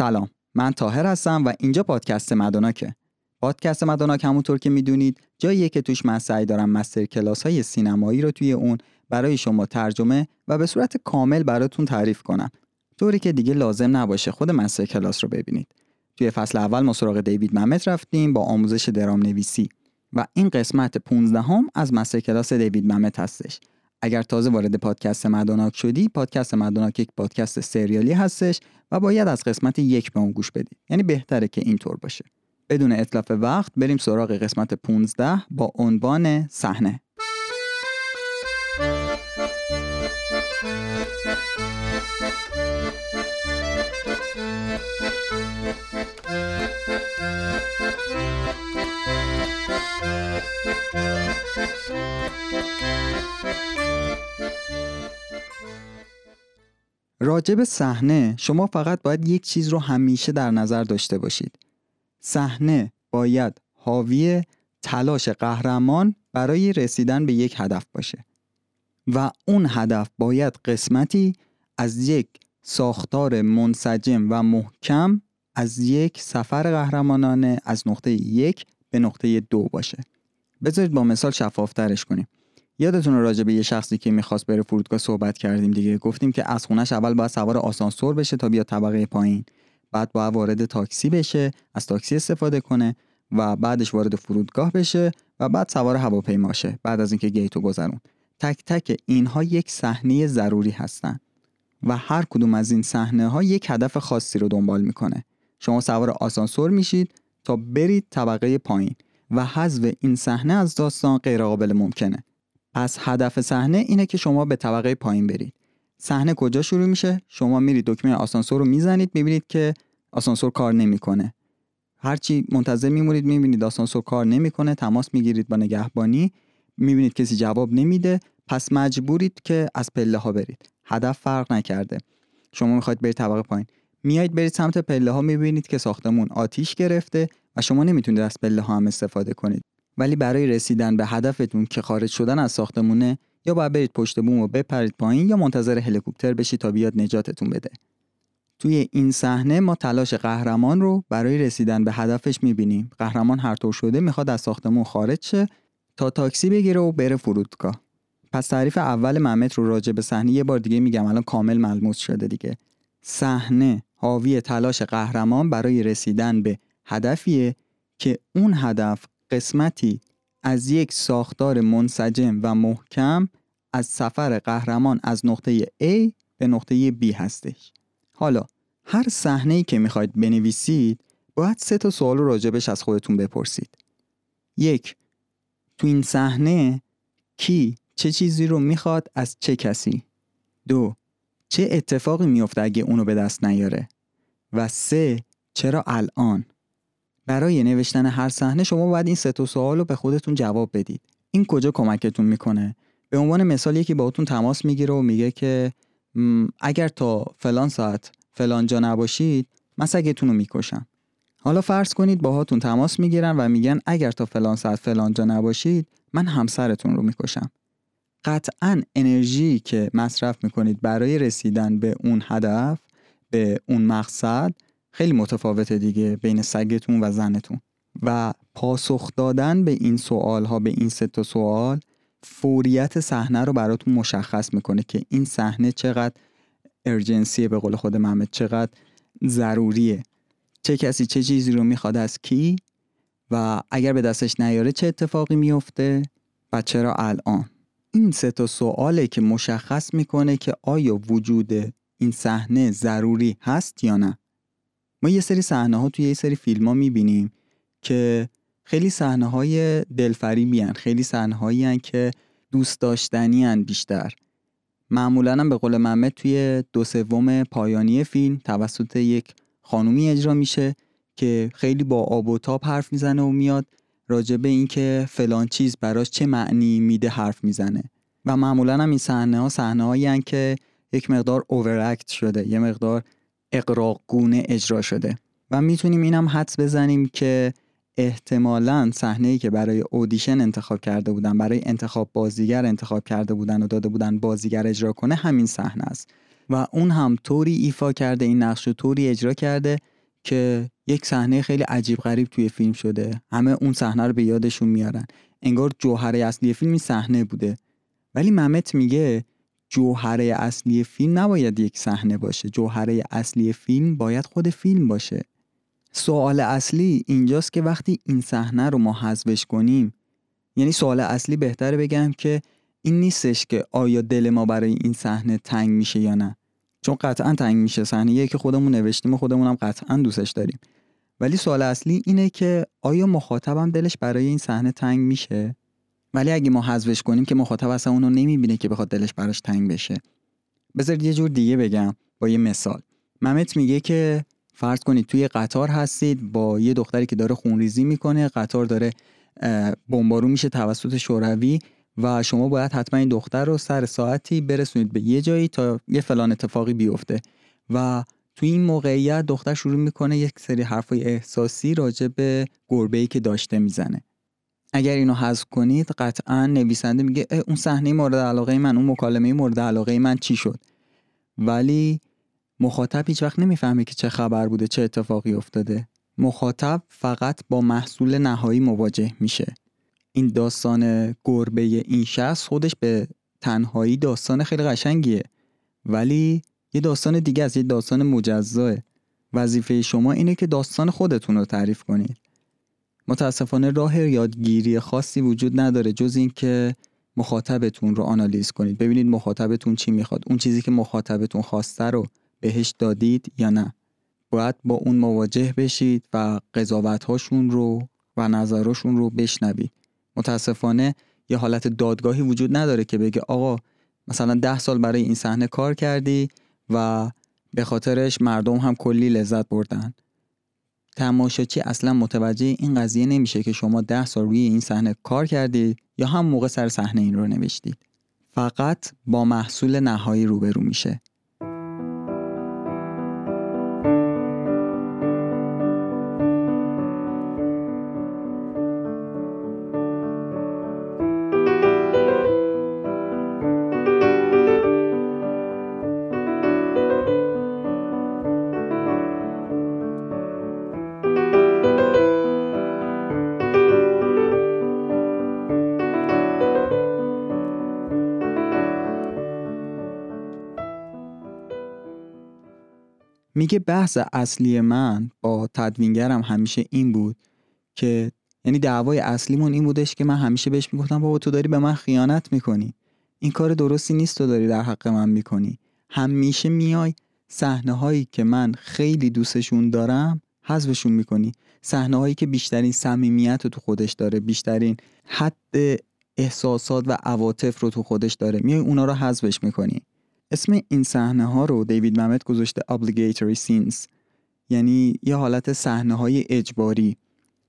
سلام. من تاهر هستم و اینجا پادکست مدوناکه. پادکست مدوناک همونطور که می‌دونید جاییه که توش من سعی دارم مستر کلاس های سینمایی رو توی اون برای شما ترجمه و به صورت کامل براتون تعریف کنم. طوری که دیگه لازم نباشه خود مستر کلاس رو ببینید. توی فصل اول ما سراغ دیوید ممت رفتیم با آموزش درام نویسی و این قسمت 15 هم از مستر کلاس دیوید ممت هستش. اگر تازه وارد پادکست مدوناک شدی پادکست مدوناک یک پادکست سریالی هستش و باید از قسمت یک به اون گوش بدی. یعنی بهتره که اینطور باشه. بدون اطلاف وقت بریم سراغ قسمت 15 با عنوان صحنه. راجب صحنه شما فقط باید یک چیز رو همیشه در نظر داشته باشید. صحنه باید حاوی تلاش قهرمان برای رسیدن به یک هدف باشه و اون هدف باید قسمتی از یک ساختار منسجم و محکم از یک سفر قهرمانانه از نقطه یک به نقطه دو باشه. بذارید با مثال شفافترش کنیم. یادتون راجع به یه شخصی که می‌خواست بره فرودگاه صحبت کردیم دیگه. گفتیم که از خونش اول باید سوار آسانسور بشه تا بیا طبقه پایین. بعد باید وارد تاکسی بشه از تاکسی استفاده کنه و بعدش وارد فرودگاه بشه و بعد سوار هواپیما شه بعد از اینکه گیتو گذرون تک تک اینها یک صحنه ضروری هستن و هر کدوم از این صحنه ها یک هدف خاصی رو دنبال می‌کنه. شما سوار آسانسور میشید تا برید طبقه پایین و حذف این صحنه از داستان غیرقابل ممکنه. پس هدف صحنه اینه که شما به طبقه پایین برید. صحنه کجا شروع میشه؟ شما میرید دکمه آسانسور رو می‌زنید می‌بینید که آسانسور کار نمی‌کنه. هرچی منتظر میمونید می‌بینید آسانسور کار نمی‌کنه تماس می‌گیرید با نگهبانی می‌بینید کسی جواب نمیده پس مجبورید که از پله ها برید. هدف فرق نکرده. شما می‌خواید برید طبقه پایین. میایید برید سمت پله ها می‌بینید که ساختمون آتیش گرفته و شما نمی‌تونید از پله ها هم استفاده کنید. ولی برای رسیدن به هدفتون که خارج شدن از ساختمونه یا باید برید پشت بوم و بپرید پایین یا منتظر هلیکوپتر بشید تا بیاد نجاتتون بده. توی این صحنه ما تلاش قهرمان رو برای رسیدن به هدفش می‌بینیم. قهرمان هر طور شده می‌خواد از ساختمون خارج شه تا تاکسی بگیره و بره فرودگاه. پس تعریف اول محمد رو راجع به صحنه یه بار دیگه میگم الان کامل ملموس شده دیگه. صحنه حاوی تلاش قهرمان برای رسیدن به هدفیه که اون هدف قسمتی از یک ساختار منسجم و محکم از سفر قهرمان از نقطه A به نقطه B هستش. حالا هر صحنه ای که می‌خواید بنویسید باید سه تا سوال رو راجبش از خودتون بپرسید. یک تو این صحنه کی چه چیزی رو می‌خواد از چه کسی؟ دو چه اتفاقی میفته اگه اونو به دست نیاره؟ و سه چرا الان؟ برای نوشتن هر صحنه شما باید این سه تا سوال رو به خودتون جواب بدید. این کجا کمکتون می‌کنه؟ به عنوان مثال یکی باهاتون تماس می‌گیره و میگه که اگر تا فلان ساعت فلان جا نباشید من سگتون رو می‌کشم. حالا فرض کنید باهاتون تماس می‌گیرن و میگن اگر تا فلان ساعت فلان جا نباشید من همسرتون رو می‌کشم. قطعا انرژی که مصرف می‌کنید برای رسیدن به اون هدف به اون مقصد خیلی متفاوته دیگه بین سگتون و زنتون. و پاسخ دادن به این سوال ها به این سه سوال فوریت صحنه رو براتون مشخص می‌کنه که این صحنه چقدر ارجنسیه به قول خود محمد چقدر ضروریه. چه کسی چه چیزی رو می‌خواد از کی و اگر به دستش نیاره چه اتفاقی میفته و چرا الان. این سه تا سواله که مشخص می‌کنه که آیا وجود این صحنه ضروری هست یا نه. ما یه سری صحنه ها توی یه سری فیلم ها می‌بینیم که خیلی صحنه های دلفریبی هن. خیلی صحنه هایی که دوست داشتنی هن بیشتر معمولا هم به قول محمد توی دو سوم پایانی فیلم توسط یک خانومی اجرا میشه که خیلی با آب و تاب حرف می‌زنه و میاد راجع به اینکه فلان چیز براش چه معنی میده حرف می‌زنه و معمولا هم این صحنه ها صحنه هایی که یک مقدار اوورکت شده یه مقدار اقراقگونه اجرا شده. و می‌تونیم اینم حدس بزنیم که احتمالا صحنه که برای اودیشن انتخاب کرده بودن برای انتخاب بازیگر انتخاب کرده بودن و داده بودن بازیگر اجرا کنه همین صحنه است. و اون هم طوری ایفا کرده این نقش رو طوری اجرا کرده که یک صحنه خیلی عجیب غریب توی فیلم شده. همه اون صحنه رو به یادشون میارن. انگار جوهره اصلی فیلم صحنه بوده. ولی ممت میگه جوهره اصلی فیلم نباید یک صحنه باشه. جوهره اصلی فیلم باید خود فیلم باشه. سوال اصلی اینجاست که وقتی این صحنه رو ما حذفش کنیم یعنی سوال اصلی بهتره بگم که این نیستش که آیا دل ما برای این صحنه تنگ میشه یا نه. چون قطعا تنگ میشه. صحنه که خودمون نوشتیم و خودمون هم قطعا دوستش داریم. ولی سوال اصلی اینه که آیا مخاطبم دلش برای این صحنه تنگ میشه؟ ولی اگه ما حذفش کنیم که مخاطب اصلا اونو نمی‌بینه که بخواد دلش براش تنگ بشه. بذارید یه جور دیگه بگم با یه مثال. ممت میگه که فرض کنید توی قطار هستید با یه دختری که داره خونریزی می‌کنه قطار داره بمبارو میشه توسط شوروی و شما باید حتما این دختر رو سر ساعتی برسونید به یه جایی تا یه فلان اتفاقی بیفته. و توی این موقعیت دختر شروع می‌کنه یک سری حرفای احساسی راجع به گربه که داشته می‌زنه. اگر اینو حذف کنید قطعا نویسنده میگه اون صحنه مورد علاقه من اون مکالمه مورد علاقه من چی شد؟ ولی مخاطب هیچ وقت نمی‌فهمه که چه خبر بوده چه اتفاقی افتاده. مخاطب فقط با محصول نهایی مواجه میشه. این داستان گربه این شخص خودش به تنهایی داستان خیلی قشنگیه. ولی یه داستان دیگه از یه داستان مجزاه وظیفه شما اینه که داستان خودتون رو تعریف کنید. متاسفانه راه یادگیری خاصی وجود نداره جز اینکه مخاطبتون رو آنالیز کنید. ببینید مخاطبتون چی می‌خواد. اون چیزی که مخاطبتون خواسته رو بهش دادید یا نه. باید با اون مواجه بشید و قضاوت هاشون رو و نظراشون رو بشنوید. متاسفانه یه حالت دادگاهی وجود نداره که بگه آقا مثلا ده سال برای این صحنه کار کردی و به خاطرش مردم هم کلی لذت بردن. تماشاچی اصلا متوجه این قضیه نمیشه که شما ده سال روی این صحنه کار کردید یا هم موقع سر صحنه این رو نوشتید. فقط با محصول نهایی روبرو میشه. میگه بحث اصلی من با تدوینگرم همیشه این بود که یعنی دعوای اصلیمون این بودش که من همیشه بهش می‌گفتم بابا تو داری به من خیانت می‌کنی. این کار درستی نیست تو داری در حق من می‌کنی. همیشه میای صحنه هایی که من خیلی دوستشون دارم حذفشون می‌کنی. صحنه هایی که بیشترین صمیمیت رو تو خودش داره بیشترین حد احساسات و عواطف رو تو خودش داره. میای اونا رو حذفش می‌کنی. اسم این صحنه ها رو دیوید ممت گذاشته obligatory scenes یعنی یه حالت صحنه های اجباری.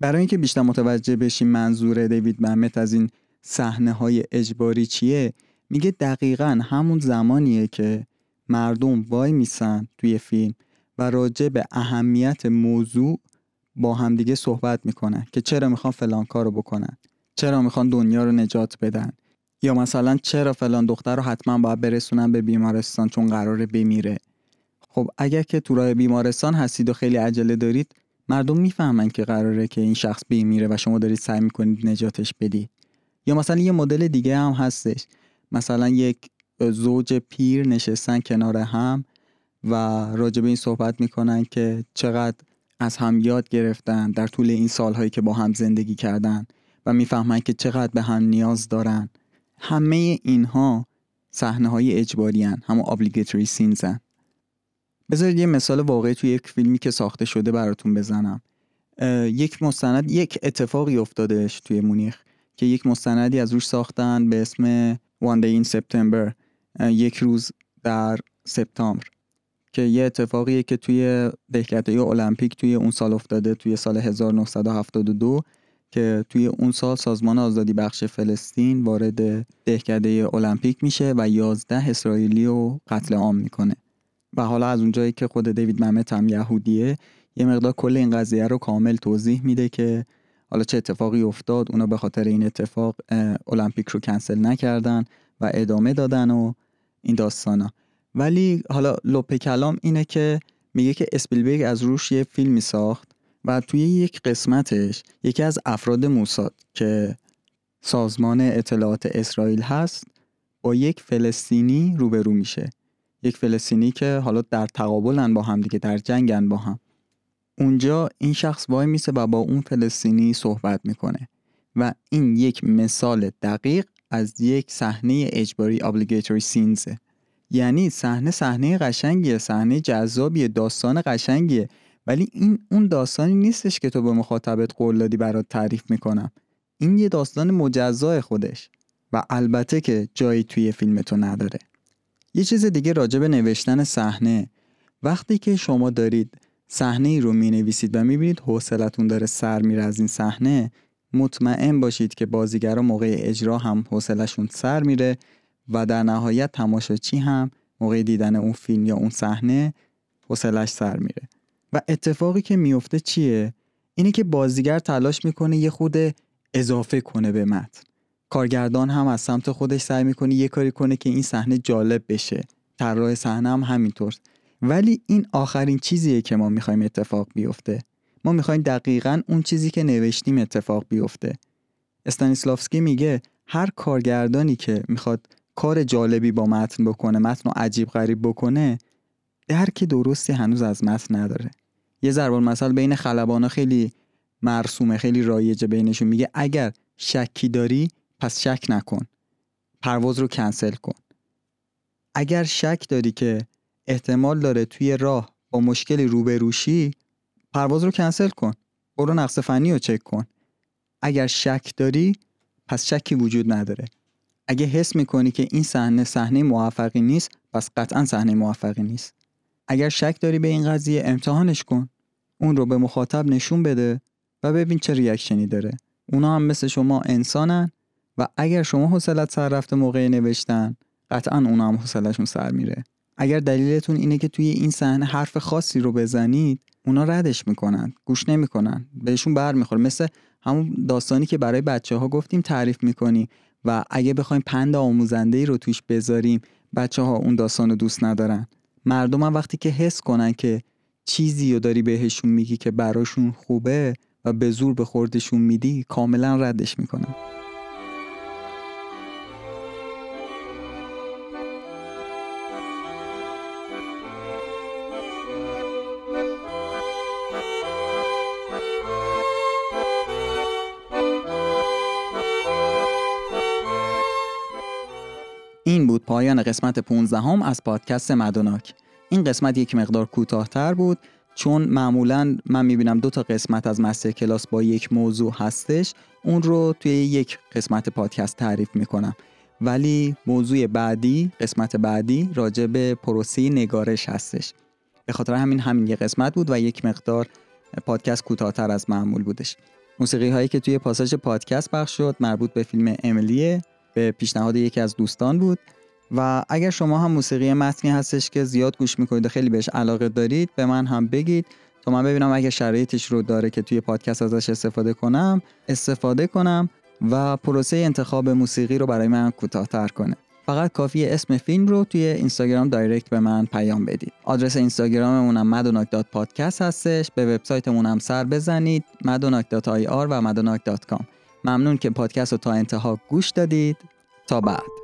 برای اینکه بیشتر متوجه بشیم منظور دیوید ممت از این صحنه های اجباری چیه میگه دقیقا همون زمانیه که مردم وای میسن توی فیلم و راجع به اهمیت موضوع با همدیگه صحبت می‌کنن که چرا می‌خوان فلان کارو بکنن؟ چرا می‌خوان دنیا رو نجات بدن؟ یا مثلا چرا فلان دختر رو حتما باید برسونن به بیمارستان چون قراره بمیره؟ خب اگر که تو راه بیمارستان هستید و خیلی عجله دارید مردم می‌فهمن که قراره که این شخص بمیره و شما دارید سعی می‌کنید نجاتش بدید. یا مثلا یه مدل دیگه هم هستش. مثلا یک زوج پیر نشستن کنار هم و راجع به این صحبت می‌کنن که چقدر از هم یاد گرفتن در طول این سالهایی که با هم زندگی کردن و می‌فهمن که چقدر به هم نیاز دارن. همه اینها صحنه های اجباری هن. همون obligatory scenes هن. بذارید یه مثال واقعی توی یک فیلمی که ساخته شده براتون بزنم یک مستند یک اتفاقی افتادهش توی مونیخ که یک مستندی از روش ساختن به اسم One Day in September یک روز در سپتامبر که یه اتفاقیه که توی دهکده المپیک توی اون سال افتاده توی سال 1972 که توی اون سال سازمان آزادی بخش فلسطین وارد دهکده المپیک میشه و 11 اسرائیلی رو قتل عام می‌کنه. و حالا از اونجایی که خود دیوید ممت هم یهودیه یه مقدار کل این قضیه رو کامل توضیح میده که حالا چه اتفاقی افتاد اونا به خاطر این اتفاق المپیک رو کنسل نکردن و ادامه دادن و این داستانا. ولی حالا لپ کلام اینه که میگه که اسپیلبرگ از روش یه فیلمی ساخت و توی یک قسمتش یکی از افراد موساد که سازمان اطلاعات اسرائیل هست با یک فلسطینی روبرو میشه. یک فلسطینی که حالا در تقابلن با هم دیگه در جنگن با هم. اونجا این شخص وای میسه و با اون فلسطینی صحبت می‌کنه. و این یک مثال دقیق از یک صحنه اجباری obligatory سینزه یعنی صحنه صحنه قشنگیه صحنه جذابیه داستان قشنگیه. ولی این اون داستانی نیستش که تو به مخاطبت قول دادی برات تعریف می‌کنم. این یه داستان مجزای خودش و البته که جایی توی فیلم تو نداره. یه چیز دیگه راجع به نوشتن صحنه. وقتی که شما دارید صحنه ای رو می نویسید و می بینید حوصلتون داره سر میره از این صحنه مطمئن باشید که بازیگرا موقع اجرا هم حوصلشون سر میره و در نهایت تماشاچی هم موقع دیدن اون فیلم یا اون صحنه حوصلش سر میره. و اتفاقی که میفته چیه؟ اینه که بازیگر تلاش می‌کنه یه خود اضافه کنه به متن. کارگردان هم از سمت خودش سعی می‌کنه یه کاری کنه که این صحنه جالب بشه. طراح صحنه هم همینطور. ولی این آخرین چیزیه که ما می‌خوایم اتفاق بیفته. ما می‌خوایم دقیقا اون چیزی که نوشتیم اتفاق بیفته. استانیسلافسکی میگه هر کارگردانی که می‌خواد کار جالبی با متن بکنه متن رو عجیب غریب بکنه درک درستی هنوز از متن نداره. یه ضرب مثال بین خلبانا خیلی مرسومه خیلی رایجه بینشون. میگه اگر شکی داری پس شک نکن. پرواز رو کنسل کن. اگر شک داری که احتمال داره توی راه با مشکلی روبروشی پرواز رو کنسل کن. برو نقص فنی رو چک کن. اگر شک داری پس شکی وجود نداره. اگه حس می‌کنی که این صحنه صحنه موفقی نیست پس قطعا صحنه موفقی نیست. اگر شک داری به این قضیه امتحانش کن. اون رو به مخاطب نشون بده و ببین چه ریاکشنی داره. اونا هم مثل شما انسانن و اگر شما حوصلت سر رفته موقع نوشتن قطعا اونا هم حوصلشون سر میره. اگر دلیلتون اینه که توی این صحنه حرف خاصی رو بزنید اونا ردش می‌کنن گوش نمی‌کنن بهشون بر می‌خوره مثل همون داستانی که برای بچه ها گفتیم تعریف می‌کنی و اگه بخوایم پند آموزنده ای رو توش بذاریم بچه ها اون داستان رو دوست ندارن. مردم هم وقتی که حس کنن که چیزی رو داری بهشون میگی که براشون خوبه و به زور به خوردشون میدی کاملا ردش می‌کنن این بود پایان قسمت 15 هم از پادکست مدوناک. این قسمت یک مقدار کوتاهتر بود چون معمولا من می‌بینم دو تا قسمت از مستر کلاس با یک موضوع هستش اون رو توی یک قسمت پادکست تعریف می‌کنم. ولی موضوع بعدی قسمت بعدی راجع به پروسه نگارش هستش. به خاطر همین همین یه قسمت بود و یک مقدار پادکست کوتاهتر از معمول بودش. موسیقی هایی که توی پاساژ پادکست پخش شد مربوط به فیلم امیلیه به پیشنهاد یکی از دوستان بود. و اگر شما هم موسیقی متنی هستش که زیاد گوش می‌کنید و خیلی بهش علاقه دارید به من هم بگید تا من ببینم اگه شرایطش رو داره که توی پادکست ازش استفاده کنم استفاده کنم و پروسه انتخاب موسیقی رو برای من کوتاهتر کنه. فقط کافی اسم فیلم رو توی اینستاگرام دایرکت به من پیام بدید. آدرس اینستاگراممون هم پادکست هستش. به وبسایتمون هم سر بزنید. madonak.ir و madonak.com ممنون که پادکست رو تا انتها گوش دادید. تا بعد.